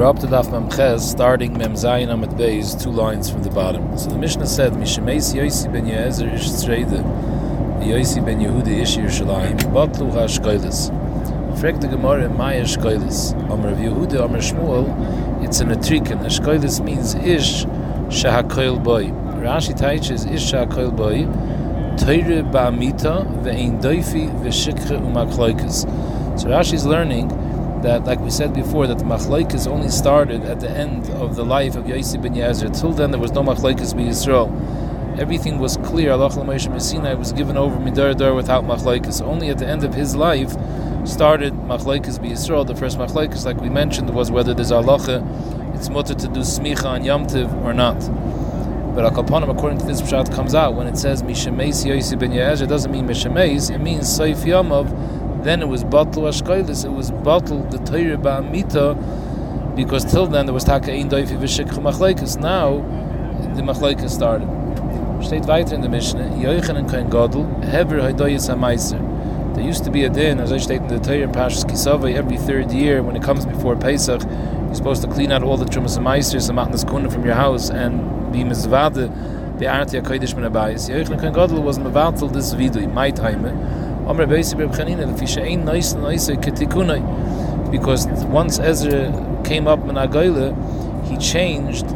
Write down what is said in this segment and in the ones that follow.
We're up to Daf Memches, starting Mem Zayin Amid Beis, two lines from the bottom. So the Mishnah said, Mishemeis Yosi ben Yezer ish Tzreide, Yosi ben Yehuda ish Yerushalayim, Batlu ha-Shkoilis. Frag the Gemara, Maya Shkoilis. Amr of Yehuda, Amr Shmuel, it's an atrikin. Shkoilis means ish shahakoil boy. Rashi teaches ish shahakoil boy, Teire ba'amita, ve'ein doifi, ve'shikre u'makloikas. So Rashi is learning that, like we said before, that the machlokes only started at the end of the life of Yossi ben Yezer. Till then, there was no machlokes by Yisrael. Everything was clear. Allah Moshe Messina was given over midar dar without machlokes. Only at the end of his life started machlokes by Yisrael. The first machlokes, like we mentioned, was whether there's halacha, it's mutter to do smicha on yamtiv or not. But Akapanim, according to this pshat, comes out when it says Mishemeis Yossi ben Yezer, it doesn't mean Mishemeis, it means Seif Yamav then it was batul ashkoilis. It was batul the Torah ba'amita because till then there was taka ein doifi v'shikch machlekes. Now the machlekes started. Steht weiter in the Mishnah. Yoichan and Kain Gadol hever haydoyis hamaiser. There used to be a din, as I state in the Torah in Pashas Kisava, every third year when it comes before Pesach, you're supposed to clean out all the trumas and meisters and matnas kuna from your house and be mizvade the arti hakodesh min abayis. Yoichan and Kain Gadol was mevatel this vidui, my time. Amr Nois Noise uh, Ketikunai. Because once Ezra came up in Agoyle, he changed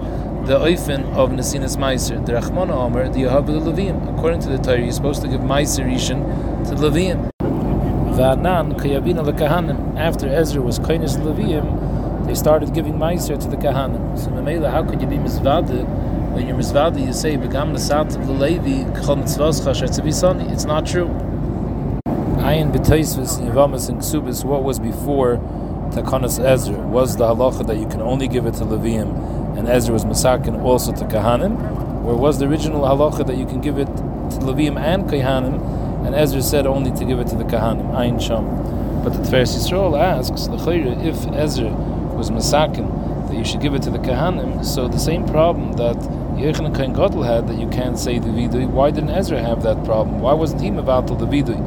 the oifen of Nesinas Meiser. The Rachmana Omer, the Levim. According to the Torah, you're supposed to give Meiser Rishon to Levim. Va'anan Kayavina Lekahanim. After Ezra was Kainis Levim, they started giving Meiser to the Kahanim. So Mamela, how could you be Mizvada? When you're Mizvada, you say, Begam Nesat of the Levi, Chol Mitzvah It's not true. Ayin b'teisvis yivamas and ksubis. What was before Takanas Ezra was the halacha that you can only give it to Levium, and Ezra was masakin also to Kahanim, or was the original halacha that you can give it to Levium and Kahanim, and Ezra said only to give it to the Kahanim. Ayin sham. But the Tveres Yisrael asks, if Ezra was masakin that you should give it to the Kahanim, so the same problem that Yechon Kain had that you can't say the vidui. Why didn't Ezra have that problem? Why wasn't he mevatel the vidui?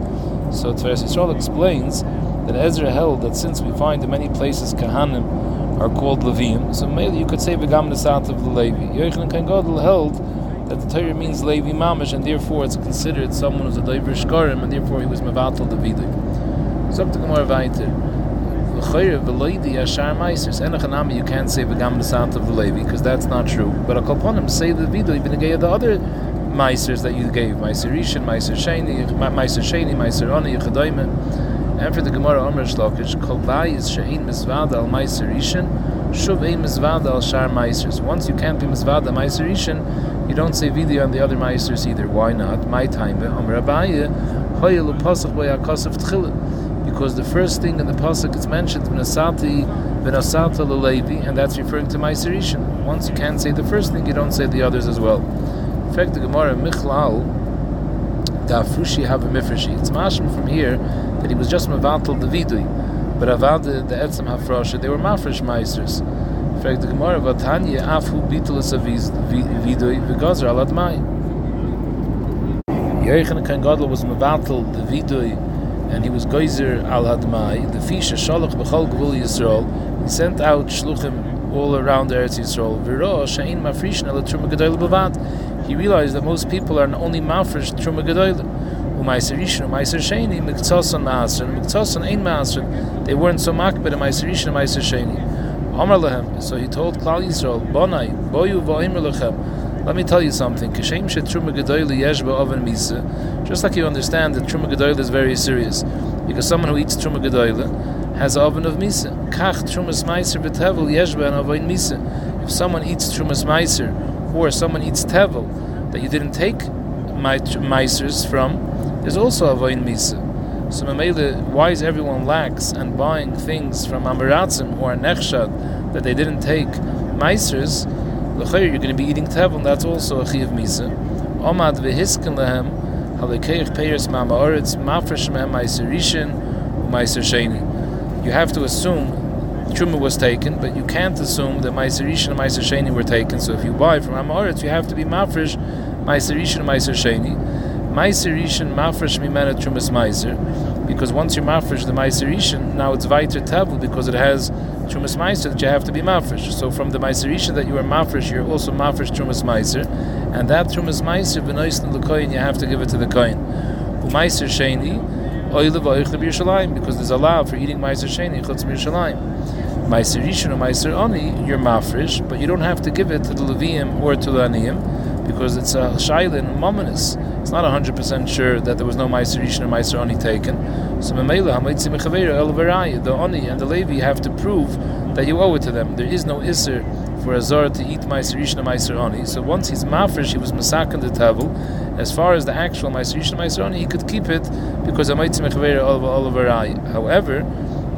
So Tveres Yisrael explains that Ezra held that since we find in many places Kahanim are called Levim, so maybe you could say Begam Nesat of the Levi. Yochanan Kain Gadol held that the Torah means Levi Mamish, and therefore it's considered someone who's a Levi Shkarim, and therefore he was Mevatel Davidik. So up to Gemara Vaiter. You can't say Nesat of the Levi because that's not true. But a Kalponim say the Vidu, even the other Meisers that you gave, Meiser Rishon, Meiser Sheni, Meiser Sheni, Oni, Yechadoime. And for the Gemara Omer Shlokish, Kol Bayis Shein Mizvada al Meiser Rishon, Shuv Ein Mizvada al Shar Meisers. Once you can't be Mizvada Meiser Rishon, you don't say Vidya on the other Meisers either. Why not? My time, Omer Abaye. Because the first thing in the pasuk it's mentioned v'nasati v'nasata lelevi, and that's referring to Meiser Once you can't say the first thing, you don't say the others as well fact, the Gemara Michlal Dafrushi have a. It's mashim from here that he was just mevatel the vidui, but avad the etzem hafrosha they were mafresh meisters. Fact, the Gemara Vatanya afu bitulas vidui v'gazer al admai. Yerechan Kan Gadol was mevatel the vidui, and he was geyser al admai. The fisha shalach b'chol gvul Yisrael. He sent out shluchim all around Eretz Yisrael. V'ro shein mafrishna l'trum gedol b'vad he realized that most people are only mafresh truma gedoyle. Umaiser Rishon, Umaiser Sheni, Miktzoson Maaser, Miktzoson Ein Maaser. They weren't so makbid Umaiser Rishon, Umaiser Sheni. Amar Lehem. So he told Klal Yisrael, Bonai, Boyu Voimer Lechem. Let me tell you something. Kishem she truma gedoyle yeshba oven misa. Just like you understand that truma gedoyle is very serious, because someone who eats truma gedoyle has an oven of misa. Kach trumas meiser betevel yeshba and oven misa. If someone eats trumas meiser or someone eats tevel that you didn't take meisers from, there's also a vain misa. So Mamela, why is everyone lax and buying things from Amaratzim or Nechshad that they didn't take meisers? L'chayr, you're going to be eating tevel, and that's also a chiv misa. Omad v'hisken lehem halikeich peiris ma'ma'oretz mafresh mehem meiser rishin u'meiser sheni. You have to assume Truma was taken, but you can't assume that Meiser Rishon and Meiser Sheni were taken. So if you buy from Amoritz, you have to be Mafresh, Meiser Rishon and Meiser Sheni. Meiser Rishon, Mafresh Mimena Trumas Meiser. because once you're mafresh the Meiserishan, now it's weiter tevel because it has Trumas Meiser that you have to be mafresh. So from the Meiserishan that you are mafresh, you're also mafresh Trumas Meiser, and that Trumas Meiser b'noisen l'koyin you have to give it to the koyin. Meiser sheni because there's a law for eating Meiser sheni chutz b'Yerushalayim. Meiser Rishon or Meiser Oni, you're mafresh, but you don't have to give it to the Levium or to the Aniyim because it's a shaylin mominus. It's not 100% sure that there was no Meiser Rishon or Meiser Oni taken. So Memela Hamaitzi Mechaveira El the Oni and the Levi have to prove that you owe it to them. There is no Isser for a Zor to eat Meiser Rishon or Meiser Oni. So once he's mafresh, he was masakan the Tavel. As far as the actual Meiser Rishon or Meiser Oni, he could keep it because Hamaitzi Mechaveira El However,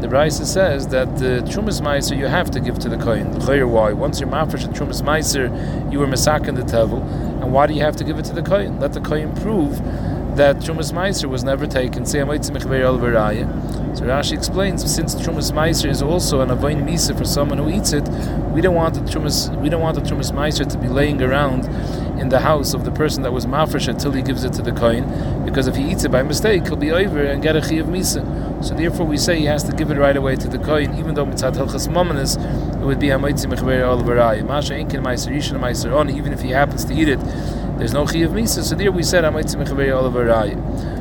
the Brisa says that the Trumas Meiser you have to give to the Kohen. Why? Once you're mafresh and Trumas Meiser, you were Masakin the Tevel. And why do you have to give it to the Kohen? Let the Kohen prove that Trumas Meiser was never taken. So Rashi explains, since Trumas Meiser is also an Avoin Misa for someone who eats it, we don't want the Trumas we don't want the Trumas Meiser to be laying around in the house of the person that was mafresh until he gives it to the kohen, because if he eats it by mistake, he'll be over and get a chi of misa. So therefore, we say he has to give it right away to the kohen, even though mitzat hilchas mominus, it would be hamoitzi mechaber al Masha inkin meiser yishin meiser on, even if he happens to eat it, there's no chi of misa. So there we said hamoitzi mechaber al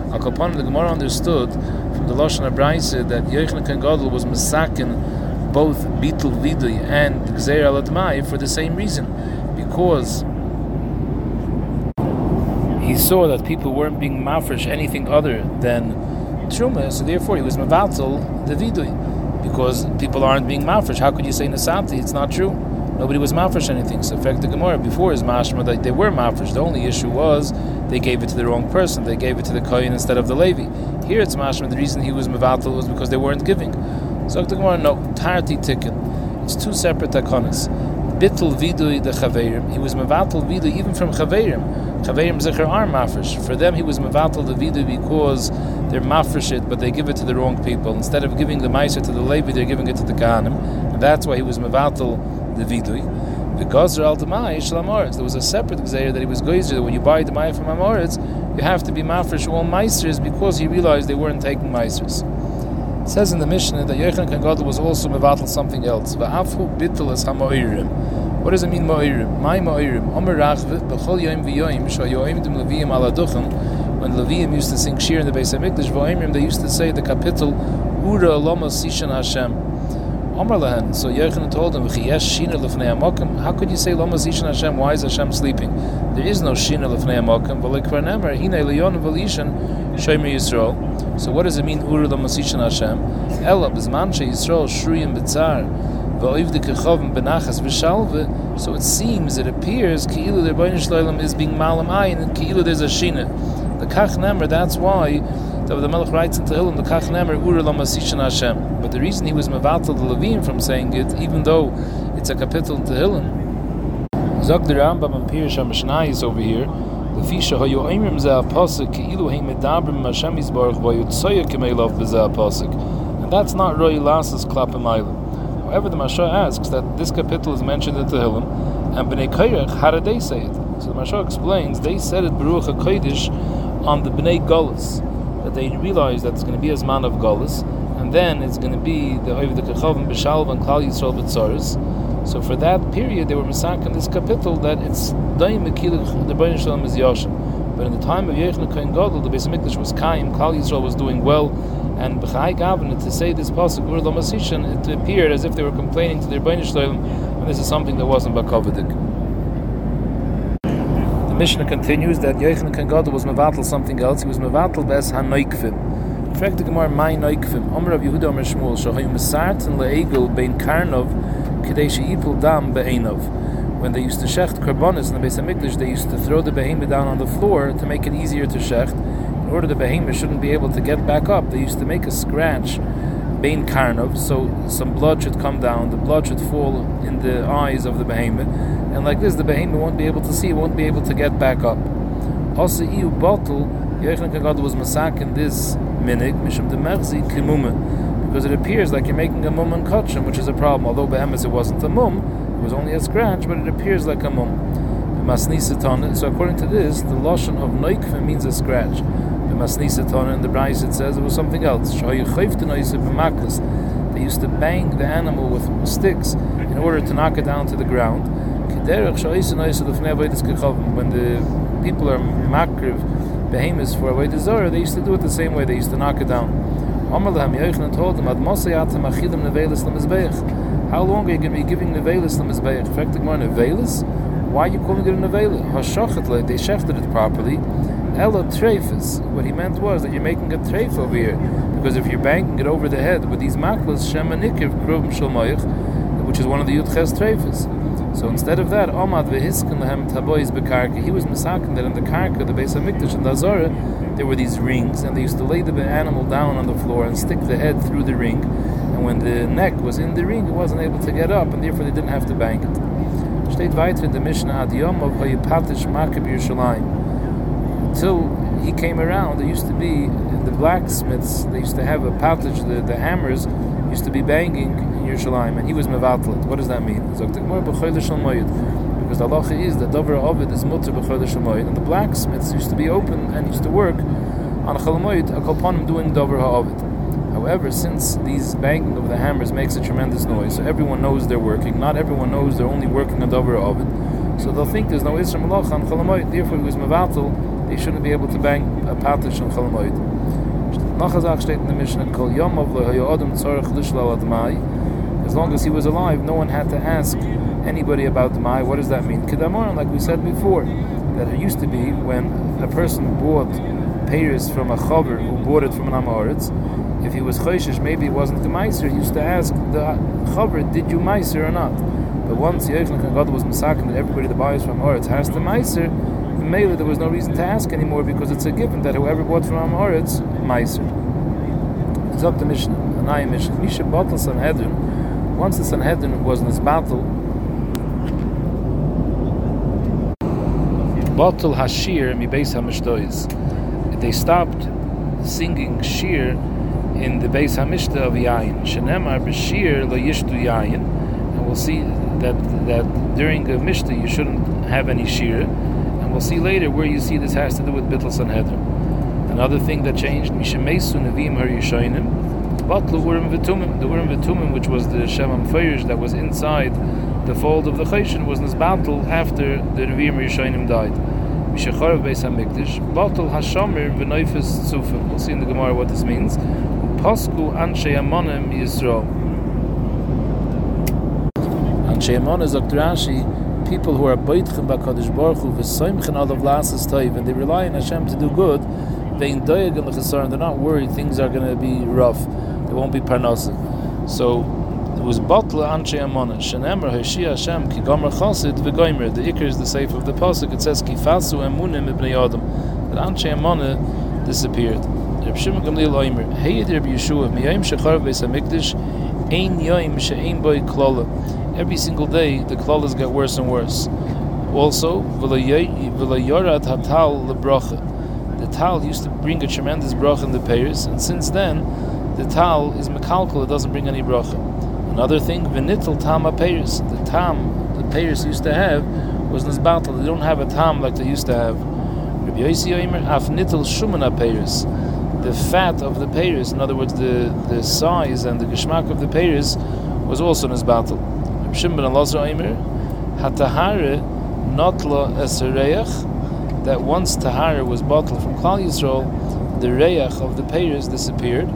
Akopan, the Gemara understood from the Lashon Abraisa that Yochanan Kan Gadol was masakin both bitul vidui and gzeir al for the same reason, because he saw that people weren't being mafresh anything other than truma, so therefore he was mavatal the vidui, because people aren't being mafresh. How could you say nasanti? It's not true. Nobody was mafresh anything. So, in fact, the Gemara before is mashma that they were mafresh. The only issue was they gave it to the wrong person. They gave it to the kohen instead of the levi. Here it's mashma. The reason he was mavatal was because they weren't giving. So the Gemara no tarti tikkun. It's two separate takonis. Bittul vidui the chaverim. He was mavatal vidui even from chaverim. Chaverim Zecher are mafresh. For them, he was mevatel the vidu because they're mafresh it, but they give it to the wrong people. Instead of giving the meiser to the Levi, they're giving it to the Kahanim. And that's why he was mevatel the vidui. Because there was a separate gzeir that he was goizer that when you buy the maya from Amoritz, you have to be mafresh all meisters because he realized they weren't taking meisters. It says in the Mishnah that Yechon Kan was also mevatel something else. Va'afu bittel es hamoirim. What does it mean ma'irim? My ma'irim. Omer rachve b'chol yoim v'yoim shoyoim dem leviyim ala duchem. When Leviyim used to sing shir in the Beis Hamikdash, v'oimrim they used to say the capital Ura Lomos Sishan Hashem. Omer lehen. So Yochanan told him, "V'chiyesh shina lefnei amokim." How could you say Lomos Sishan Hashem? Why is Hashem sleeping? There is no shina lefnei amokim. V'lekvar nemer hine leyon v'lishan shomer Yisrael. So what does it mean Ura Lomos Sishan Hashem? Ela b'zman she Yisrael shruyim b'tzar. So it seems, it appears, Ki'ilu the Rebbeinu Shalom is being malam ayin, and Ki'ilu there's a shina. The Kach Nemer, that's why the, Melech writes in Tehillim, the Kach Nemer, Ura Lamasishan Hashem. But the reason he was Mevatel the Levine from saying it, even though it's a capital in Tehillim, Zog the Rambam and Pirish HaMishnah is over here, the Fisha HaPosik, Ki'ilu Heim Medabrim Hashem Yisbarach Vayu Tsoya Kemelov B'Zeh HaPosik. And that's not Roy Lasas Klapim Eilim. However, the Masha asks that this capital is mentioned in Tehillim, and Bnei Kairach, how did they say it? So the Masha explains they said it Baruch HaKodesh on the Bnei Golis, that they realized that it's going to be a man of Golis, and then it's going to be the Oiv the Kechavim B'Shalv and Klal Yisrael B'Tzaris. So for that period, they were misak in this capital that it's Daim Mekilich, the Bain Shalom is Yashem. But in the time of Yechon Kohen Gadol, the Beis Hamikdash was Kaim, Klal Yisrael was doing well, and B'chai Gavin, to say this pasuk, Ur it appeared as if they were complaining to their Bainish and this is something that wasn't Bakovidik. The Mishnah continues that Yochanan Kan Gadol was Mevatel something else, he was Mevatel Bes HaNoikvim. Frag the Gemara, my Noikvim, Omer of Yehuda Omer Shmuel, Shohayu Mesart and Le'egel Bein Karnov, Kadesh Yipul Dam Be'enov when they used to shecht karbonis in the Beis Hamikdash, they used to throw the behemoth down on the floor to make it easier to shecht, order the behemoth shouldn't be able to get back up, they used to make a scratch, bein karnov, so some blood should come down, the blood should fall in the eyes of the behemoth, and like this, the behemoth won't be able to see, won't be able to get back up. Also, iu bottle, Yechon Kagad was masak in this minig, mishum de merzi kimume, because it appears like you're making a mum and kachim, which is a problem. Although behemoth it wasn't a mum, it was only a scratch, but it appears like a mum. So according to this, the lotion of noikve means a scratch. Masnisa Tana in the Bryce it says it was something else. They used to bang the animal with sticks in order to knock it down to the ground. When the people are makriv behemoths for Avodah Zarah, they used to do it the same way. They used to knock it down. Amar lahem Yochanan told them, Ad Mosayatam achidim nevelis lemizbeich. How long are you going to be giving nevelis lemizbeich? In fact, more nevelis. Why are you calling it a nevela? Hashachet they shechted it properly. Ella. What he meant was that you're making a treif over here, because if you're banking it over the head with these maklas shemanikiv krum shalmoich, which is one of the yudches trefes. So instead of that, Omad vehiskin lehem tabois bekarka. He was misakin that in the karka, the base of mikdash and Dazara, there were these rings, and they used to lay the animal down on the floor and stick the head through the ring. And when the neck was in the ring, it wasn't able to get up, and therefore they didn't have to bank it. Steht weiter in the Mishnah ad Yom of Hayipatish Makab Yerushalayim. Until he came around, there used to be the blacksmiths. They used to have a patish, the, the hammers used to be banging in Yerushalayim, and he was mevatlet. What does that mean? Because the halacha is that davar ovid is mutter b'chodesh and the blacksmiths used to be open and used to work on a chalamoyed a kolponim doing davar ha'ovid. However, since these banging of the hammers makes a tremendous noise, so everyone knows they're working. Not everyone knows they're only working on davar ovid. So they'll think there's no isra malach on chalamoyed. Therefore, he was mevatel. They shouldn't be able to bang a patish on chalamoyed. Nachazach steht in the Mishnah, Kol Yom of Adam Tzorach Lishlal Admai. As long as he was alive, no one had to ask anybody about the Mai. What does that mean? Kedamar, like we said before, that it used to be when a person bought payers from a chaver who bought it from an Amoritz, if he was choishish, maybe it wasn't the Meiser, he used to ask the chaver, did you Meiser or not? But once Yechon God was masakin that everybody that buys from Amoritz has the Meiser, Mele, there was no reason to ask anymore because it's a given that whoever bought from Amoritz, Meiser. It's up to Mishnah, Anayim Mishnah. Misha Batal Sanhedrin, once the Sanhedrin was in this battle, Batal Hashir mi Beis HaMishtois. They stopped singing Shir in the Beis HaMishta of Yayin. Shenemar B'Shir lo Yishtu Yayin. And we'll see that that during a Mishta you shouldn't have any Shir. And we'll see later where you see this has to do with Bittul Sanhedrin. Another thing that changed, Mishemesu Nevim Har Yishayim, Batlu Urim V'Tumim. The Urim V'Tumim, which was the Shemam Feirish that was inside the fold of the Cheshin, was Nisbatul after the Nevim Yishayim died. Mishacharev Beis HaMikdash, Batul Hashamir V'Noifes Tzufim. We'll see in the Gemara what this means. Pasku Anshe Amonim Yisrael. Anshe Amonim, Dr. Rashi, people who are boitchen b'Kadosh Baruch Hu v'soimchen of lasses toiv and they rely on Hashem to do good, they doyeg and l'chasar, they're not worried things are going to be rough, there won't be parnasa. So it was batla anshe amona shenemer hashi Hashem ki gomer chasid v'goimer. The ikar is the safe of the pasuk. It says ki fasu emunim ibnei adam. That anshe amona disappeared. Reb Shimon Gamliel Oimer, Hey Reb Yeshua, miyayim shechar v'es hamikdash, ein yoim she'ein boi klola every single day the klalas get worse and worse. Also. The tal used to bring a tremendous bracha in the payers, and since then, the tal is mekalkal, it doesn't bring any bracha. Another thing, v'nitel tam payers. The tam the payers used to have was nisbatal. They don't have a tam like they used to have. Rabbi af. The fat of the payers, in other words, the, the size and the geschmack of the payers, was also nisbatal. Shimon and Lazar Aimer, Hatahare Notla Esereach, that once Tahara was bottled from Klal Yisrael, the Reach of the payers disappeared.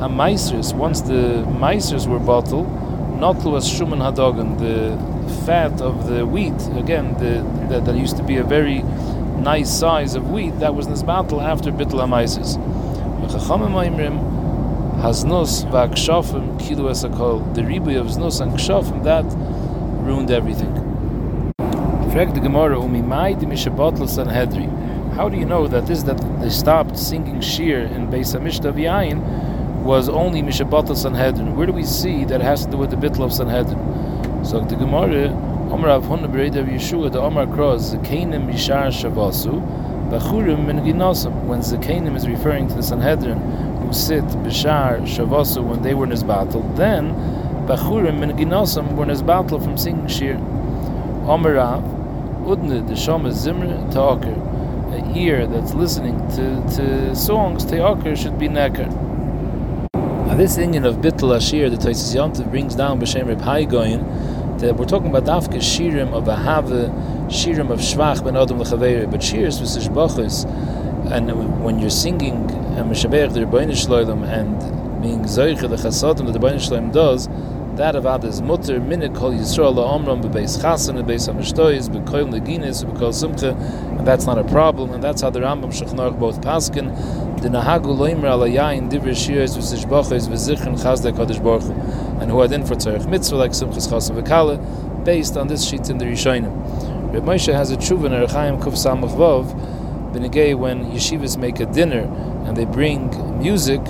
Hamaisers, once the Maisers were bottled, Notla was Shuman Hadogan, the fat of the wheat, again, the, that, that used to be a very nice size of wheat, that was in this battle after Bittul HaMaisers. Haznus v'akshafim kilu esakol. The ribuy of znus and kshafim that ruined everything. Frag the Gemara umimai di mishabotl sanhedri. How do you know that this that they stopped singing shir in Beis Hamishta V'yayin was only mishabotl sanhedrin? Where do we see that it has to do with the bitl of sanhedrin? So the Gemara Omar Av Huna Bereid of Yeshua the Omar Kroz Zekanim Yishar Shavasu Bachurim Min Ginosam. When Zekanim is referring to the Sanhedrin sit b'shar shavasu when they were in his battle, then bachurim and ginosam were in his battle from singing shir. Omerav udne the shama zimra ta'aker. an ear that's listening to, to songs, Te'akar should be Nekar. Now this Indian of Bittul Ashir, the Taisis Yontiv brings down B'Shem Reb Haigoyin, that we're talking about Dafka Shirim of Ahava, Shirim of Shvach Ben Adam L'Chaveri, but Shirs V'Sish Bachus, and when you're singing and Meshabeach the Rebbeinu Shloim and being Zoiche the Chasadim that the Rebbeinu Shloim does, that of is mutter minute kol Yisrael la'omram bebeis chasen bebeis hamishtoyis bekoil neginis bekoil simcha and that's not a problem and that's how the Rambam Shechnor both paskin the nahagu loimra ala yain divir shiris v'zichrin chazdei kodesh baruch and who are then for tzarech mitzvah like simchas chasen v'kale based on this sheet in the Rishonim. Reb Moshe has a tshuva in Erechaim Kuf Samach Benegay when yeshivas make a dinner and they bring music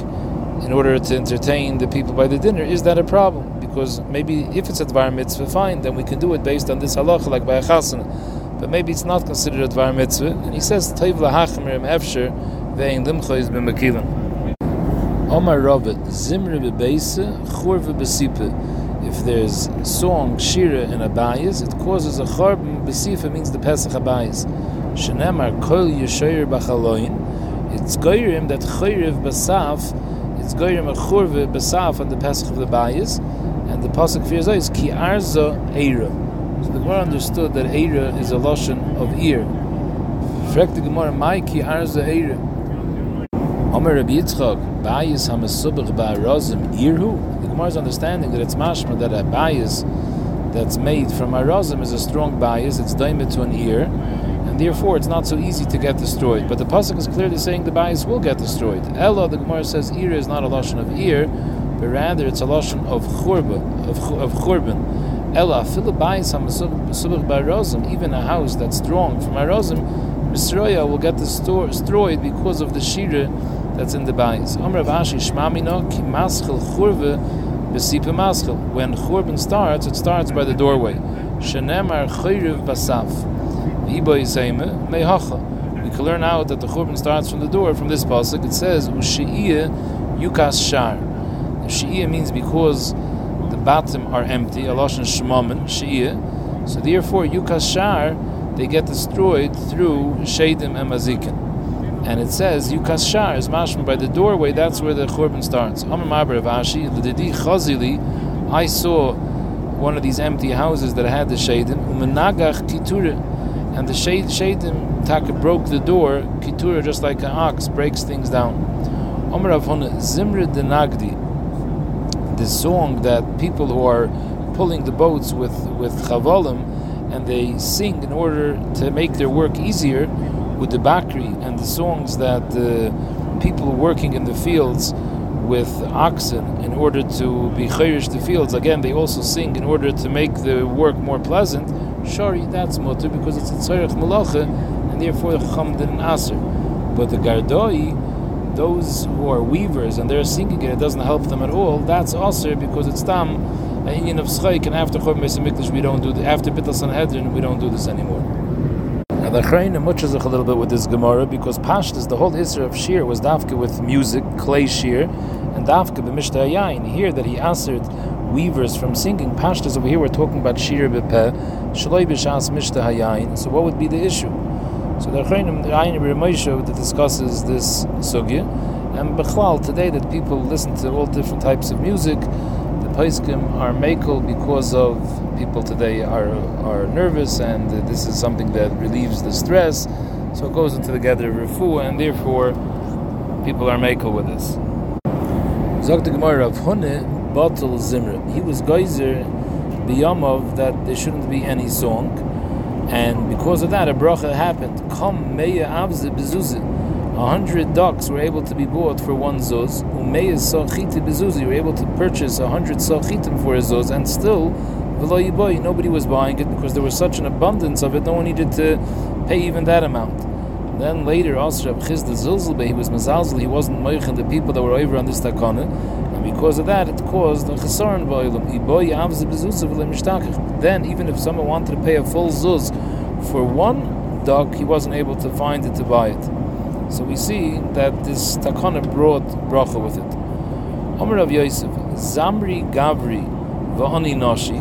in order to entertain the people by the dinner, is that a problem? Because maybe if it's a dvar mitzvah, fine, then we can do it based on this halacha, like by a chasana. But maybe it's not considered a dvar mitzvah. And he says, Taiv lahachmir efsher ve'in limcha is b'mekilim. Omar Robert, Zimri bebeise, churve besipe. If there's song, shira, and abayas, it causes a chorb, besifa means the Pesach abayas. Shenemar kol yeshayir b'chaloin, it's goyrim that chayriv basaf, it's goyrim a churve basaf on the Pesach of the Bayis, and the Pasuk fears is ki arza eira. So the Gemara understood that eira is a lotion of ear. Frek the Gemara, mai ki arza eira. Omer Rabbi Yitzchak, Bayis hamasubach ba'arazim irhu. The Gemara is understanding that it's mashma that a Bayis that's made from arazim is a strong bias, it's daimed to an ear, and therefore it's not so easy to get destroyed. But the pasuk is clearly saying the bias will get destroyed. Ella, the Gemara says, ear is not a lashon of ear, but rather it's a lashon of churba, of, of churban. Ella, fill bias hamasubach ba'arazim, even a house that's strong from arazim, Misroya will get destroyed because of the shira that's in the bias. Amr Ashi Shmamina ki maschel churve b'sipa maschel. When churban starts, it starts by the doorway. Shenemar chayriv basaf. We can learn out that the churban starts from the door. From this pasuk, it says "Ushi'iyah yukas shar." Shi'iyah means because the bottom are empty. Aloshan shmamen shi'iyah. So therefore, yukas shar they get destroyed through shadim and mazikin. And it says yukas shar is mashma by the doorway. That's where the churban starts. Amar Maber Avashi l'didi chazili. I saw one of these empty houses that had the shadim umenagach kiture and the shadim taka broke the door kitura just like an ox breaks things down. Omer Avon Zimri Denagdi the song that people who are pulling the boats with with chavalim and they sing in order to make their work easier with the bakri and the songs that the people working in the fields with oxen in order to be chayrish the fields. Again they also sing in order to make the work more pleasant Shari, that's mutter because it's a tzarech malacha, and therefore the chacham didn't. But the gardoi, those who are weavers and they're singing it, it doesn't help them at all. That's aser because it's tam an union of schaik, and after chorb mikdash we don't do the, after bittul sanhedrin we don't do this anymore. Now the Chrein muches a little bit with this Gemara because Pashtas, the whole history of Shir was dafka with music, clay Shir, and dafka b'mishta yain. Here that he answered weavers from singing pashtas over here we're talking about shir bepeh shloi b'shas mishta hayayin. So what would be the issue? So the Chayim the Ayin that discusses this sugya and bechlal today that people listen to all different types of music the paiskim are makel because of people today are are nervous and this is something that relieves the stress so it goes into the gather of refuah and therefore people are makel with this. Zog the Gemara of Hunne Batal Zimra. He was geyser biyamav that there shouldn't be any song, and because of that, a bracha happened. Come meya avze bezuzah. A hundred ducks were able to be bought for one zuz. Umeya sachiti bezuzi were able to purchase a hundred sachitim for a zuz, and still, nobody was buying it because there was such an abundance of it. No one needed to pay even that amount. Then later, also Chizda Zilzelbe, he was Mazalzel, he wasn't Moichin, the people that were over on this takana, because of that, it caused a chesaron ba'olam. Then, even if someone wanted to pay a full zuz for one dog, he wasn't able to find it to buy it. So we see that this takana brought bracha with it. Omer of Yosef, Zamri Gavri va'ani Nashi.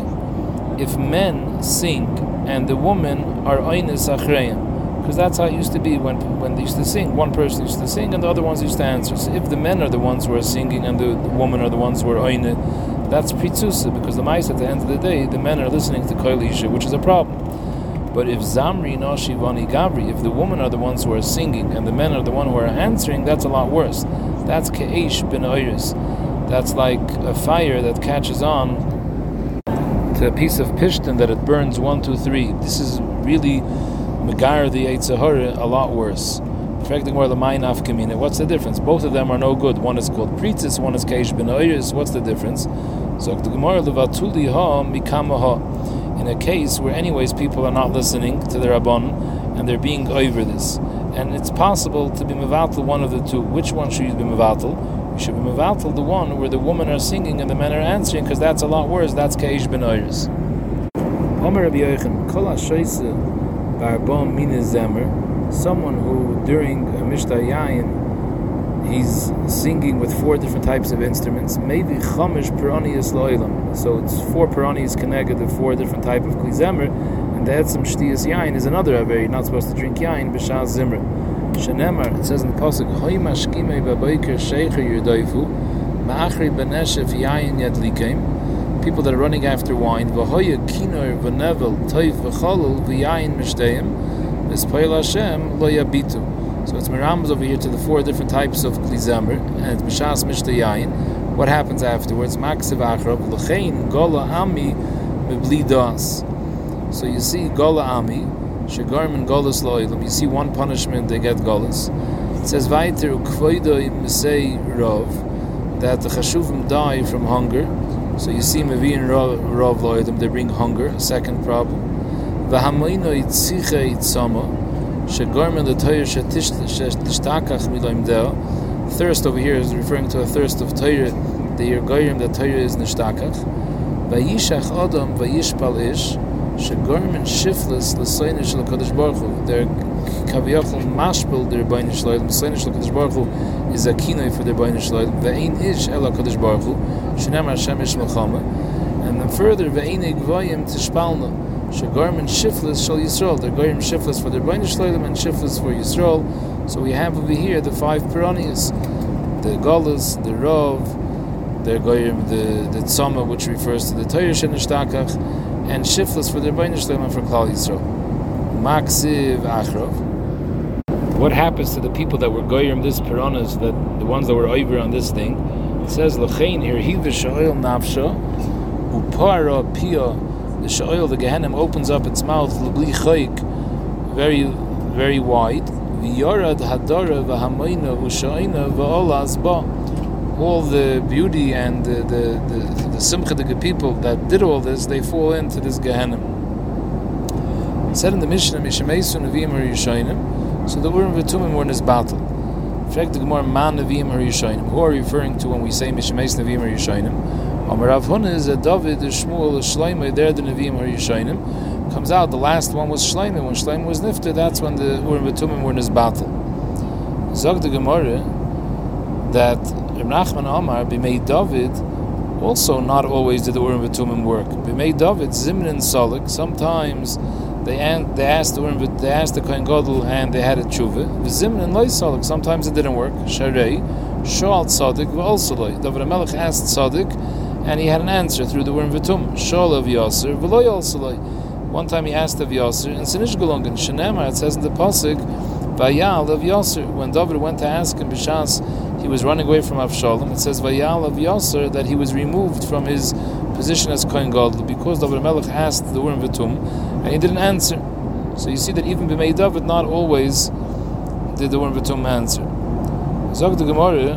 If men sing and the women are Einis Achreim, because that's how it used to be when when they used to sing. One person used to sing, and the other ones used to answer. So if the men are the ones who are singing and the, the women are the ones who are oine, that's pritzusa because the mice at the end of the day, the men are listening to koilisha, which is a problem. But if Zamri Noshi Vani Gabri, if the women are the ones who are singing and the men are the one who are answering, that's a lot worse. That's Ke'ish bin Oiris. That's like a fire that catches on to a piece of pishtan that it burns one, two, three. This is really Megar the Eitzahara a lot worse. Affecting where the Mainaf Kamina. What's the difference? Both of them are no good. One is called Pritis, one is Keish Oiris. What's the difference? So the Gemara Levatuli Ha in a case where anyways people are not listening to the Rabban and they're being over this. And it's possible to be Mevatel one of the two. Which one should you be Mevatel? You should be Mevatel the one where the women are singing and the men are answering because that's a lot worse. That's Keish ben Oiris. Someone who during a Mishtah Yayin he's singing with four different types of instruments. Maybe chamish peronius loilam. So it's four peronius connected to four different type of klizemer, and the etzem shtiyas yain is another aver. You're not supposed to drink yain b'shas zimra. Shenemar, it says in the pasuk, hoy mashkimei b'boiker sheikher yudaifu, ma'achri b'neshef yain yadlikim. People that are running after wine, v'hoya kinor v'nevel toiv v'cholol v'yain mishteyim, v'spoil Hashem lo yabitu. So it's Mirambas over here to the four different types of Klizamer, and it's Mishas Mishtayayin. What happens afterwards? Maksiv Achrav, L'chein, Gola Ami, Mibli Das. So you see Gola Ami, Shagarman Golas Loilam, you see one punishment, they get Golas. It says, Vaiter Ukvoidoi Misei Rov, that the Chashuvim die from hunger. So you see Mavin Rov Loilam, they bring hunger, second problem. Vahamoino Itziche Itzama, Shegormen the Torah shetistakach miloim deo. Thirst over here is referring to a thirst of Torah. The Yergoyim that Torah is nishtakach. Vayishach Adam vayishpal ish. Shegormen shifless l'soinish l'kadosh baruch. They're kaviyachol mashpil their bainish loyim. L'soinish l'kadosh baruch hu is a kinoi for the bainish loyim. V'ein ish ela kadosh baruch hu. Shenam Hashem ish melchama. And then further, v'ein egvayim tishpalna. Shagarmin Shiflis Shal Yisrael. They're Goyim Shiflis for the Bainish Shloim and Shiflis for Yisrael. So we have over here the five Piranias the Golas, the Rov, the Goyim, the, the Tzoma, which refers to the Torah Shenishtakach, and Shiflis for the Bainish Shloim and for Klal Yisrael. Maksiv Achrov. What happens to the people that were Goyim this Piranas, that the ones that were over on this thing? It says, L'chein here, Hiv Sha'il Nafsha, Upara Pia the Sha'il, the Gehenim, opens up its mouth, L'bli Chayik, very, very wide. V'yorad Hadara v'hamayna v'sha'ina v'olaz ba. All the beauty and the, the, the, the simcha, the people that did all this, they fall into this Gehenim. It said in the Mishnah, Mishameisu Nevi'im or so the Urim V'tumim were in this battle. Fact, the Gemara, Man Nevi'im or Yishayim, who are referring to when we say Mishameisu Nevi'im or Yishayim? Amar Rav Huna is a David, Shmuel, Shloimeh, there the Nevi'im are Yishainim. Comes out, the last one was Shloimeh. When Shloimeh was Nifta, that's when the Urim Betumim were in his battle. Zog the Gemara that Reb Nachman Amar, Bimei David, also not always did the Urim Betumim work. Bimei David, Zimrin Salik, sometimes they, they asked the they asked the and they had a tshuva. Zimrin Loy Solik, sometimes it didn't work. Sharei, Shoal Tzadik, V'olsoloi. David HaMelech asked Tzadik, and he had an answer through the worm Vitum. Shol of Yasser, Veloy also. One time he asked of Yasser, and Sinish Gelungen, Shanema, it says in the Pasuk, Vayal of Yasser. When David went to ask him, Bishas, he was running away from Avshalom. It says Vayal of Yasser that he was removed from his position as Kohen Gadol because David Melech asked the worm Vitum, and he didn't answer. So you see that even B'mei David not always did the word Vitum answer. Zog the Gemara,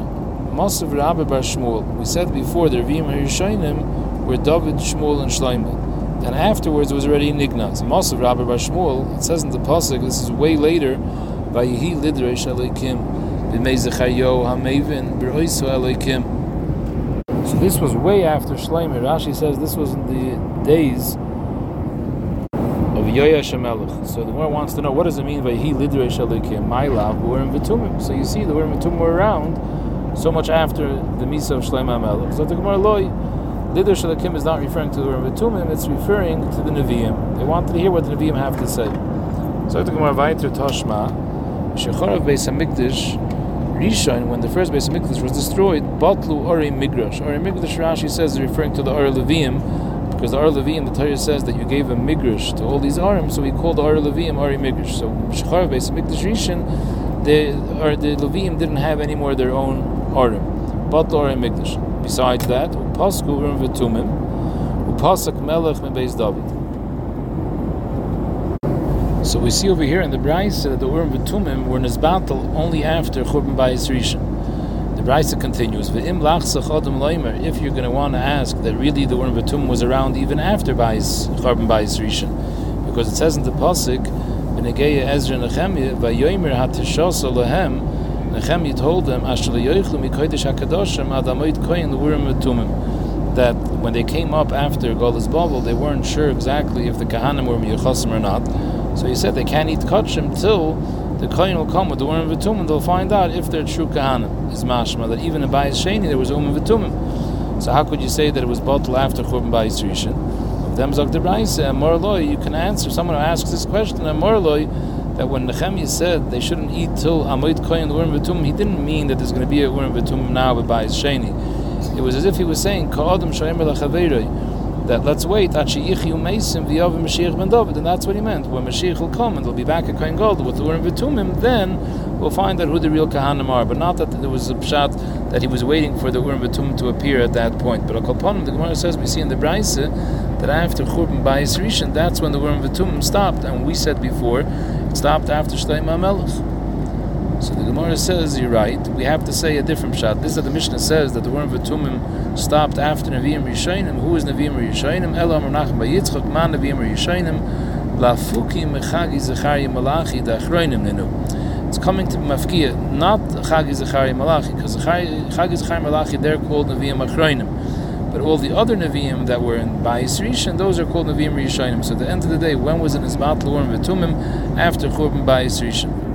Masav Rabbi Bar Shmuel. We said before the Ravim Harishonim were David, Shmuel, and Shloimeh. And afterwards it was already in Ignaz. Masav Rabbi Bar Shmuel, it says in the Pasuk, this is way later, Vayihi Lidresh Elokim, B'mei HaMevin, B'roiso Elokim. So this was way after Shloimeh. Rashi says this was in the days of So the one wants to know what does it mean by he alikim, my love, were in Vitumim. So you see the word Vitumim were around so much after the Misa of Shlomo Melech. So the Gemara loy Lider Shalakim is not referring to the word Tumim, it's referring to the Nevi'im. They wanted to hear what the Nevi'im have to say. So the Gemara weiter Tashma, Shechorav Beis Hamikdash, Rishon, when the first Beis Hamikdash was destroyed, Batlu Ori Migrash. Ori Migrash Rashi says is referring to the Ori Levium, because the Ori Levium, the Torah says that you gave a Migrash to all these Arim, so we called the Ori Levium Ori Migrash. So Shechorav Beis Hamikdash Rishon, the, or the Levium didn't have any more their own Arim. Batlu Ori Migrash. Besides that, Upasku Urim V'tumim, Upasak Melech Mebeis David. So we see over here in the Brisa that the Urim V'tumim were Nizbatel only after Churban Bayis Rishon. Brisa continues, if you're going to want to ask that really the Urim V'tumim was around even after Bayis, Churban Bayis Rishon. Because it says in the Pasuk, V'negeya Ezra Nechemya, V'yoimer hatishos Nechemya told them, Asher le'yoichlu mikodesh hakadoshim adamoid koyin l'urim V'tumim, that when they came up after Golas Babel, they weren't sure exactly if the Kahanim were Miyachosim or not. So he said they can't eat kachim till the kohen will come with the urim v'tumim. They'll find out if they're true kahanim. Is mashma that even in Bayis Sheni there was urim v'tumim. So how could you say that it was bottled after churban Bayis Rishon? Them zog the Brayse uh, Morloi. You can answer someone who asks this question. And Morloi that when Nehemiah said they shouldn't eat till Amoid Kohen Urim V'Tumim, he didn't mean that there's going to be a Urim V'Tumim now with Bayis Sheni. It was as if he was saying Ka'adim Shoyim that let's wait and that's what he meant. When Mashiach will come and they'll be back at Kohen Gold with the Urim V'Tumim, then we'll find out who the real Kahanim are. But not that there was a pshat that he was waiting for the Urim V'Tumim to appear at that point. But Akalponim, the Gemara says we see in the Braise that after Churban Bayis Rishon, that's when the Urim V'Tumim stopped. And we said before, it stopped after Shleim HaMelech. So the Gemara says you're right. We have to say a different shot. This is that the Mishnah says that the word V'tumim stopped after Nevi'im Rishayim. Who is Nevi'im Rishayim? Elam Menachem Bayitzchak Man Nevi'im Rishayim. Lafuki Mechagi Zechari Malachi Dachroinim Nenu. It's coming to Mafkia, not Chagi Zechari Malachi, because Chagi Zechari Malachi they're called Nevi'im Achroinim. But all the other Nevi'im that were in Bayis Rishon, those are called Nevi'im Rishayim. So at the end of the day, when was it Izbat Lurim V'tumim? After Churban Bayis Rishon.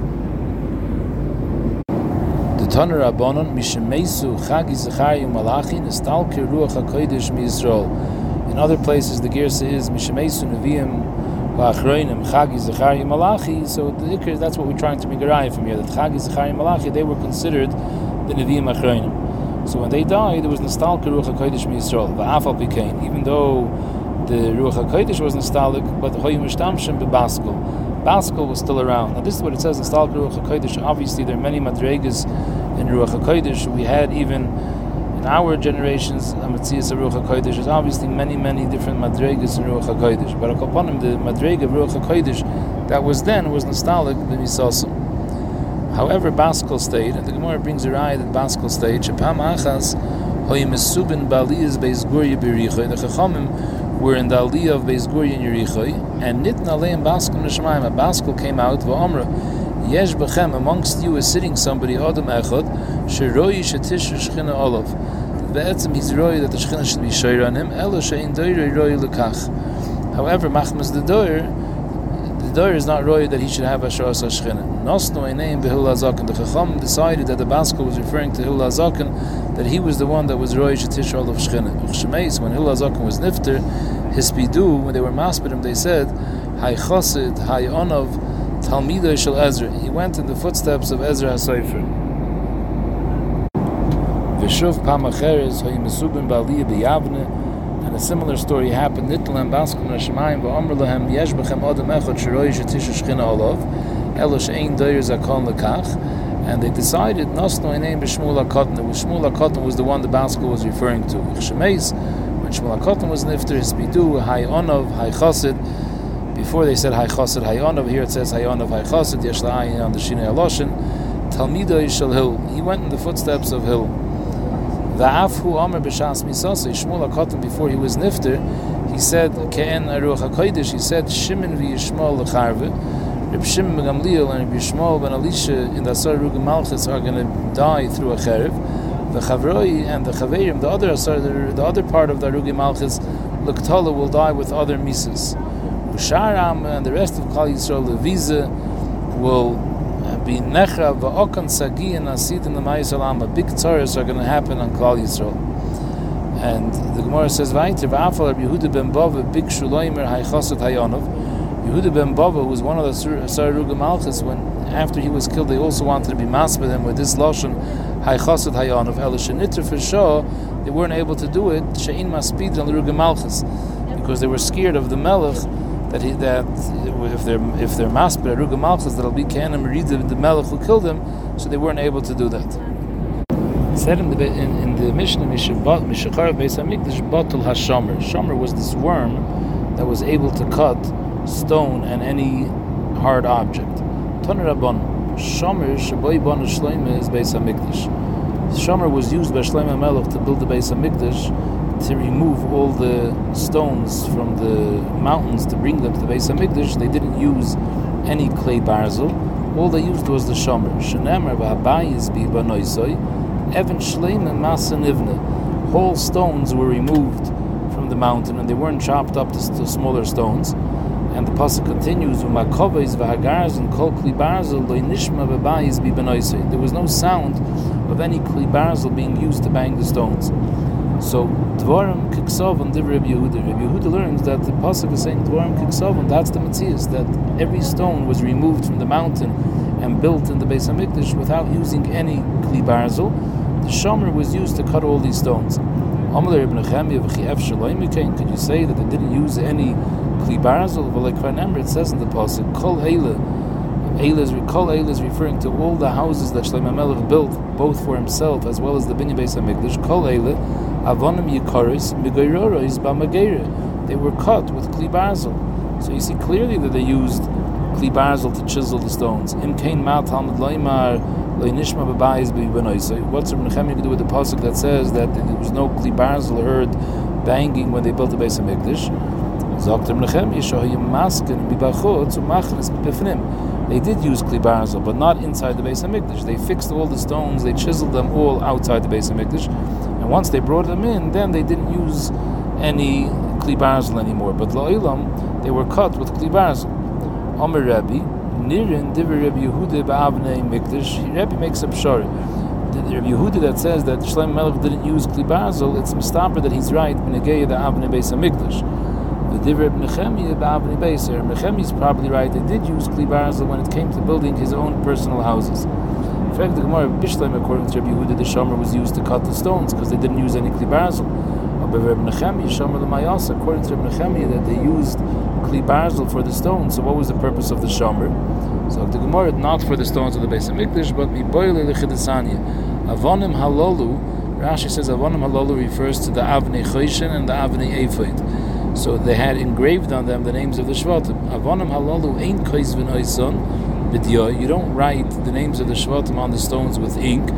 Taner Rabbanon Mishemesu Chagi Zechariah Malachi Nestalke Ruach HaKodesh MiYisrael. In other places, the Girsa is Mishemesu Neviim Lachroinim Chagi Zechariah Malachi. So the Ikr, that's what we're trying to make from here. That Chagi Zechariah Malachi they were considered the Neviim Achroinim. So when they died, there was Nestalke Ruach HaKodesh MiYisrael. Va'afal Pikein. Even though the Ruach HaKodesh was nostalgic, but the Hoyim Mishtamshem Bebaskel. Baskel was still around. Now this is what it says in Stalk Ruach HaKodesh. Obviously there are many madregas in Ruach HaKodesh. We had even in our generations, Amatzias Ruach HaKodesh, there's obviously many, many different madregas in Ruach HaKodesh. But him, the madrega of Ruach HaKodesh that was then was nostalgic the b'misasim. However, Baskel stayed, and the Gemara brings a raya that Baskel stayed. Shapam achas hoyim esubin ba'aliyas beis gurya b'richoy. The Chachamim were in the aliyah of beis gurya in Yerichoy, and nitna aleim Baskel neshmayim. A Baskel came out v'omra. Yesh bechem amongst you is sitting somebody Adam Echad Sheroi Shetish Shechina Olav. Be'etzim he's roi that the Shechina should be shoyer on him. Elo shein doiroi roi lekach. However, Machmas the doir, the doir is not roi that he should have a Shos Shechina. Nosno name behil Azaken. The Chacham decided that the Baskel was referring to Hil that he was the one that was roi Shetish Olav Shechina. Shemeis when Hil was nifter, his bidu when they were maspid they said, Hay Chosid, Hay Onov. Talmidei Shel Ezra. He went in the footsteps of Ezra HaSefer. Vishuv Pamacheres Hoy Mesubim Ba'aliyah B'Yavne and a similar story happened. Nitlam Baskum Nashemayim V'Omer Lahem Yesh Bechem Odem Echot Shiroi Shetish Shechina Olav Elo She'ein Doyer Zakon Lekach and they decided Nosno Eneim B'Shmuel HaKotten. It was Shmuel HaKotten was the one the Baskel was referring to. Shemeis when Shmuel HaKotten was nifter, his bidu, Hay Onov, Hay Chosid, before they said Haychosid Hayon, here it says Hayon of Haychosid, on the Shinei Aloshin, Talmidoi Shel Hill. He went in the footsteps of Hill. The Afu Omer B'Shas Misase, Shmuel HaKotan, before he was Nifter, he said, Ke'en Aruch HaKodesh, he said, Shimon v'Yishmol l'charve, Reb Shimon ben Gamliel and Reb Yishmol ben Elisha in the Asar Rugim Malchus are going to die through a cherev. The Chavroi and the Chaverim, the other Asar, the, the other part of the Rugim Malchus, Luktala will die with other misas. Sharam and the rest of Klal Yisrael, the visa will uh, be Nechra va'okan sagi and asid in the Ma'is A big tzaras are going to happen on Klal Yisrael. And the Gemara says, "Vayter v'afal Rabbi Yehuda ben Bava big shuloimer haychosat hayonov." Yehuda ben Bava, who was one of the Saruga Malchus, when after he was killed, they also wanted to be masked with him with this lashon Haychasid Hayan of Elishanitra for sure. They weren't able to do it. Shein Maspid al Ruga Malchus, because they were scared of the Melech that he that if they're if they're maspid Ruga Malchus that'll be Kanim read the, the Melech will kill them, so they weren't able to do that. It said in the in, in the Mishnah Mishachar Beis Hamikdash Batul Hashomer. Shomer was this worm that was able to cut stone and any hard object. Taner Rabban, Shomer Shaboy Bon Shloime is Beis Hamikdash. Shomer was used by Shlomo Melech to build the Beis Hamikdash to remove all the stones from the mountains to bring them to the Beis Hamikdash. They didn't use any clay barzel. All they used was the Shomer. Shenemer v'abayis b'ibanoisoi, Evan Shleim Masa Nivne. Whole stones were removed from the mountain and they weren't chopped up to, to smaller stones. And the pasuk continues, "Umakoves v'hagars and kol kli barzel lo nishma b'bayis b'benoisei." There was no sound of any kli barzel being used to bang the stones. So Dvarim Kiksov and Div Rabbi Yehuda. Rabbi Yehuda learns that the pasuk is saying Dvarim Kiksov, and that's the mitzvah that every stone was removed from the mountain and built in the Beis Hamikdash without using any kli barzel. The shomer was used to cut all these stones. Could you say that they didn't use any kli barzel? Well, like remember, it says in the pasuk, "Kol eila." Eila Kol Eila is referring to all the houses that Shlomo Melech built, both for himself as well as the Binyan Beis Hamikdash. Kol Eila, Avonim Yikaris, Migoyroros Bamagere. They were cut with kli barzel. So you see clearly that they used kli barzel to chisel the stones. Im Kain Mal Talmud Loimar Loinishma Babayis B'Benoisei. What's Rabbi Nechemia to do with the pasuk that says that there was no kli barzel heard banging when they built the Beis Hamikdash? Sagt Rabbi Nechemia, Shohayim Masken Bibachot Umachnes Bifnim. They did use kli barzel, but not inside the base of Hamikdash. They fixed all the stones, they chiseled them all outside the base of Hamikdash, and once they brought them in, then they didn't use any kli barzel anymore. But la'ilam, they were cut with kli barzel. Omer Rebbe, Nirin diver Rebbe Yehuda ba'avnei mikdash. Rebbe makes up shari. The Rebbe Yehuda that says that Shlomo Melech didn't use kli barzel, it's mistaper that he's right. B'negei the avnei Beis Hamikdash. The Divrei Nechemia Ba'avni Beiser. Nechemia is probably right. They did use Kli Barzel when it came to building his own personal houses. In fact, the Gemara Bishleim, according to Rabbi Yehuda, the Shomer was used to cut the stones because they didn't use any Kli Shomer L'mayasa, according to Rabbi Nechemia, that they used Kli Barzel for the stones. So what was the purpose of the Shomer? So the Gemara, not for the stones of the base of Mikdash, but Miboyle L'chidasanya. Avonim Halolu, Rashi says Avonim Halolu refers to the Avnei Choshen and the Avnei Ephod. So they had engraved on them the names of the Shvatim. Avonim halalu ain't kois v'noison You don't write the names of the Shvatim on the stones with ink.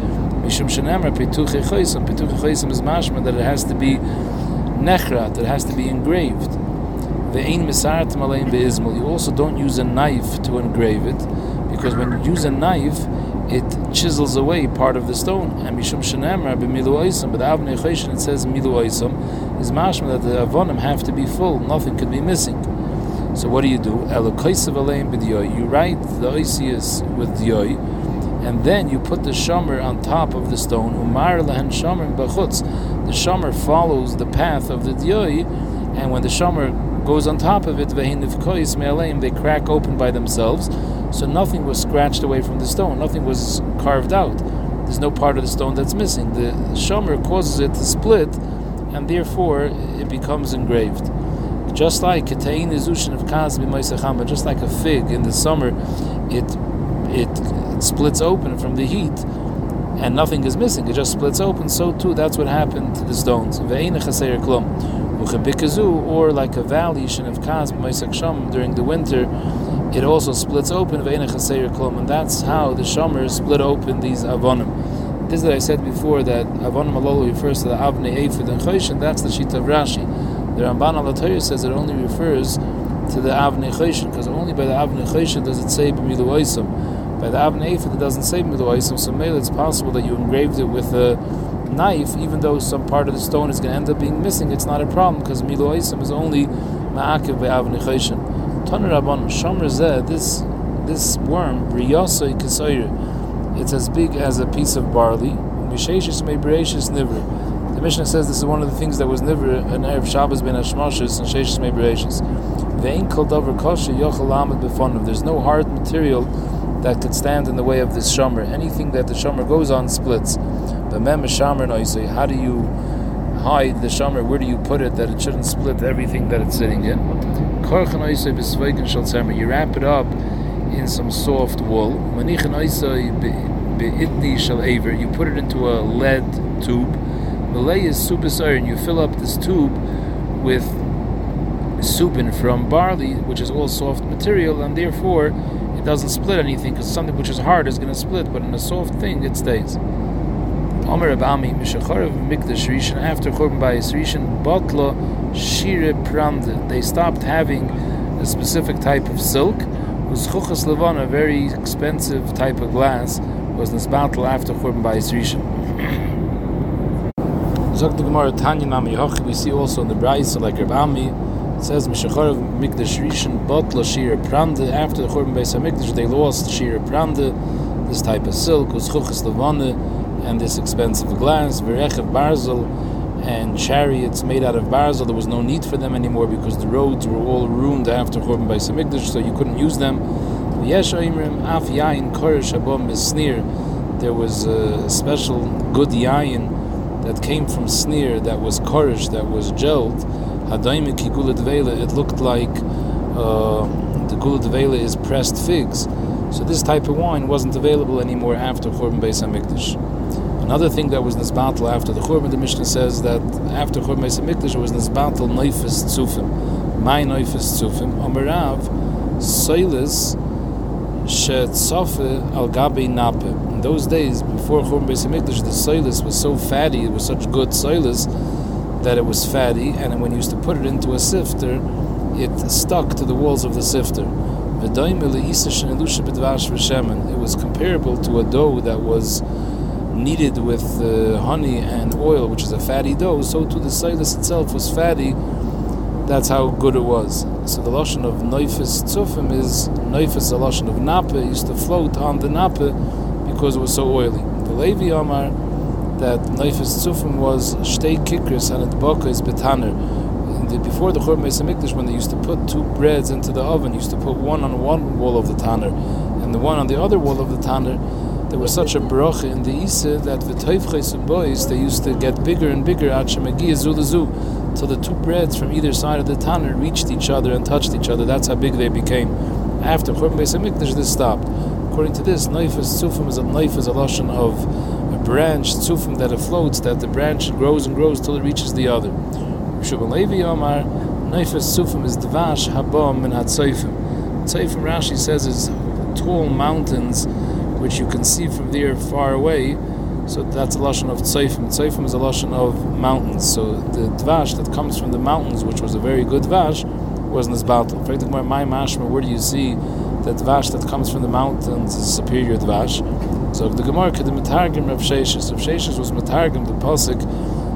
Mishum shenemar petuche choisam. Petuche choisam is mashma that it has to be nechrat, it has to be engraved. Ve'ein misaratim alein be'izmul. You also don't use a knife to engrave it, because when you use a knife, it chisels away part of the stone. And Mishum Shenemar b'milu oisam, but Avnei it says milu oisam, is mashma that the avonim have to be full, nothing could be missing. So what do you do? You write the oisius with diyoy, and then you put the shomer on top of the stone. Umar. The shomer follows the path of the diyoy, and when the shomer goes on top of it, they crack open by themselves, so nothing was scratched away from the stone, nothing was carved out. There's no part of the stone that's missing. The shomer causes it to split, and therefore it becomes engraved. Just like Ketain Izushin of Kaz just like a fig in the summer, it it splits open from the heat and nothing is missing, it just splits open, so too that's what happened to the stones or like a valley of Kaz during the winter, it also splits open and that's how the Shomer split open these Avonim. This that I said before that Avonim Alolu refers to the Avnei Ephod and Choshen, that's the Shita of Rashi. The Ramban al says it only refers to the Avnei Choshen, because only by the Avnei Choshen does it say B'milu Oisam. By the Avnei Ephod it doesn't say B'milu Oisam, so maybe it's possible that you engraved it with a knife, even though some part of the stone is going to end up being missing, it's not a problem because Milo Isim is only Ma'akiv Be'avni Choshen. Taner Rabban, Shomer Zeh, this, this worm, Riyosoi Kisoyer, it's as big as a piece of barley. Misheshis Me'Bereishis Nivr. Mishnah says this is one of the things that was never uh, an Erev Shabbos ben Hashmashis and Sheshes Mebereshis. Ve'in kol davar kosher yochel lamed befonim. There's no hard material that could stand in the way of this shomer. Anything that the shomer goes on splits. The mem shomer noisei. How do you hide the shomer? Where do you put it that it shouldn't split everything that it's sitting in? Korchen oisei b'sveiken shaltzamer. You wrap it up in some soft wool. Manichin oisei be'itni shal aver. You put it into a lead tube. Malay is supus and You fill up this tube with supin from barley, which is all soft material, and therefore it doesn't split anything because something which is hard is going to split, but in a soft thing it stays. Omer Abami Mishacharev Mikdash Rishon after Churban Bayis Rishon Botla Shire Pramde. They stopped having a specific type of silk. Was Chuchas Levon, a very expensive type of glass, was this battle after Churban Bayis Rishon. Gemara Tanya Nami Hoch. We see also in the Brayis like Rabami it says Mishacharev Mikdash Rishon Botla Shira Pranda. After the Churban Beis Hamikdash, they lost Shira Pranda, this type of silk, was Chuchas Levana, and this expensive glass, Verechev Barzel, and chariots made out of Barzel. There was no need for them anymore because the roads were all ruined after Churban Beis Hamikdash, so you couldn't use them. Yesh Oimrim Af Yain Koresh Abom Besnir. There was a special good yain that came from Snir that was Koresh, that was gelled it looked like uh, the gula devela is pressed figs. So this type of wine wasn't available anymore after Churban Beis Hamikdash. Another thing that was nisbatel after the Churban, the Mishnah says that after Churban Beis Hamikdash it was nisbatel neifis tzufim. My neifis tzufim. Amarav, soilis shetzofe al gabi nape. In those days, before Churban Beis the soilis was so fatty, it was such good soilis, that it was fatty, and when you used to put it into a sifter, it stuck to the walls of the sifter. It was comparable to a dough that was kneaded with uh, honey and oil, which is a fatty dough. So to the silas itself was fatty. That's how good it was. So the lotion of neifis tzufim is neifis a lotion of napa. used to float on the napa because it was so oily. The Levi Amar that Neifis Tzufim was Shtei Kikris and is Betaner. Before the Chur Mesa Mikdash, when they used to put two breads into the oven, used to put one on one wall of the Tanner and the one on the other wall of the Tanner. There was such a bracha in the Isa that the Teifches boys they used to get bigger and bigger at Shemagi Zulazu till the two breads from either side of the Tanner reached each other and touched each other. That's how big they became. After Chur Mesa Mikdash, this stopped. According to this, Neifis Tzufim is a is a lashon of a branch tzufim that it floats, that the branch grows and grows till it reaches the other. Rishub Levi Omar, Neifes tzufim is dvash habom and hatzoifim. Tzoifim Rashi says is tall mountains which you can see from there far away. So that's a lashon of tzoifim. Tzoifim is a lashon of mountains. So the dvash that comes from the mountains, which was a very good dvash, was in this battle. My mashma, where do you see that dvash that comes from the mountains is superior dvash? So the Gemara could metargim of Sheshes. Of Sheshes was metargim the pasuk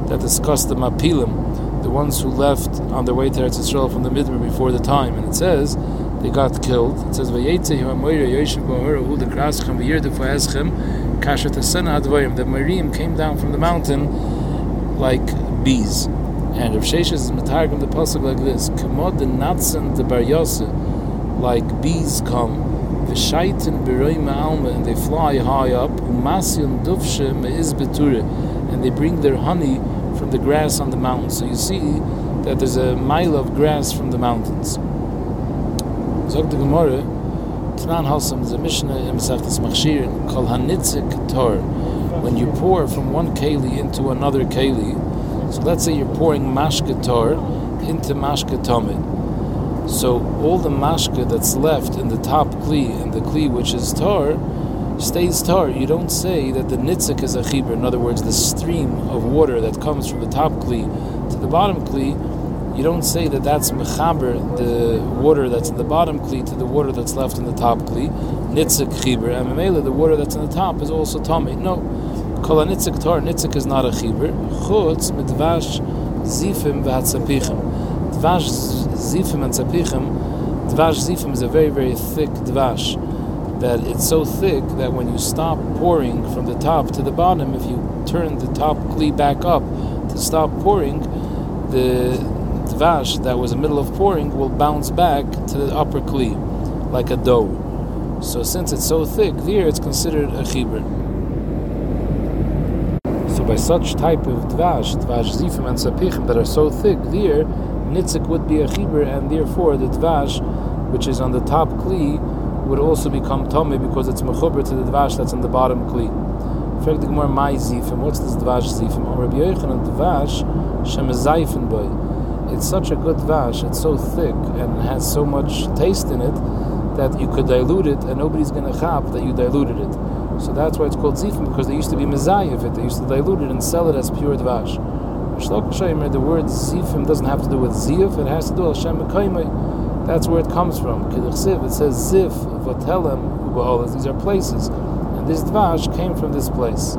that discussed the mapilim, the ones who left on their way to Eretz Yisrael from the Midbar before the time, and it says they got killed. It says vayetze hamoira yoshev ba'hora hu dekraschem v'yirdu fo'eschem kasher tesena advayim. The Marim came down from the mountain like bees. And Rav Sheshes is metargim the pasuk like this: Kamod the natzen the bar like bees come v'shaitin b'roim alma, and they fly high up, u'masyon duvshe me'iz beture, and they bring their honey from the grass on the mountains. So you see that there's a mile of grass from the mountains. Zog the Gemara, Tanan Halsam is Mishnah Machshir Hanitzik Tor. When you pour from one keli into another keli, so let's say you're pouring mashke tor into mashke tomit. So all the mashka that's left in the top kli and the kli which is tar stays tar. You don't say that the nitzik is a chibur. In other words, the stream of water that comes from the top kli to the bottom kli. You don't say that that's mechaber, the water that's in the bottom kli to the water that's left in the top kli. Nitzik chibur. And the water that's in the top is also tummy. No. Kol nitzik tar. Nitzik is not a chibur. Chutz mitvash zifim v'hatzapichim. Dvash zifim and tzapichim, dvash zifim is a very, very thick dvash. That it's so thick that when you stop pouring from the top to the bottom, if you turn the top kli back up to stop pouring, the dvash that was in the middle of pouring will bounce back to the upper kli, like a dough. So since it's so thick, there it's considered a chibur. So by such type of dvash, dvash zifim and sapichim that are so thick, there nitzik would be a chibur, and therefore the dvash, which is on the top kli, would also become tummy because it's mechuber to the dvash that's in the bottom kli. What's this dvash zifim? Rabbi Yochanan dvash shem zayfen boy. It's such a good dvash, it's so thick and has so much taste in it that you could dilute it and nobody's going to chap that you diluted it. So that's why it's called zifim because they used to be mezayif of it. They used to dilute it and sell it as pure dvash. The word zifim doesn't have to do with zif; it has to do with Hashem that's where it comes from. It says Zif, Uba'olas. These are places. And this Dvash came from this place.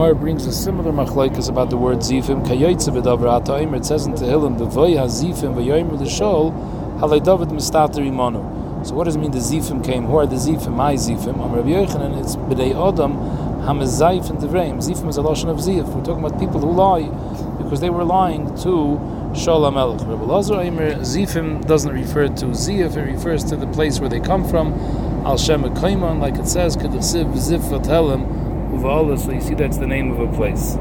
The Gemara brings a similar machlaikas about the word Zifim. Kayotze v'davar It says in Tehillim, V'voy ha-Zifim v'yoyim l'shol, halay David mistater imanu. So what does it mean the Zifim came? Who are the Zifim? My Zifim. Am Rabbi Yochanan, it's B'dei Adam, Hamazayif and Devreim. Zifim is a Lashon of Zif. We're talking about people who lie because they were lying to Shlomo Melech. Rabbi Lazar Aimer Zifim doesn't refer to Zif, it refers to the place where they come from. Al Shem like it says, Kedesiv Zif Vatelem So you see that's the name of a place.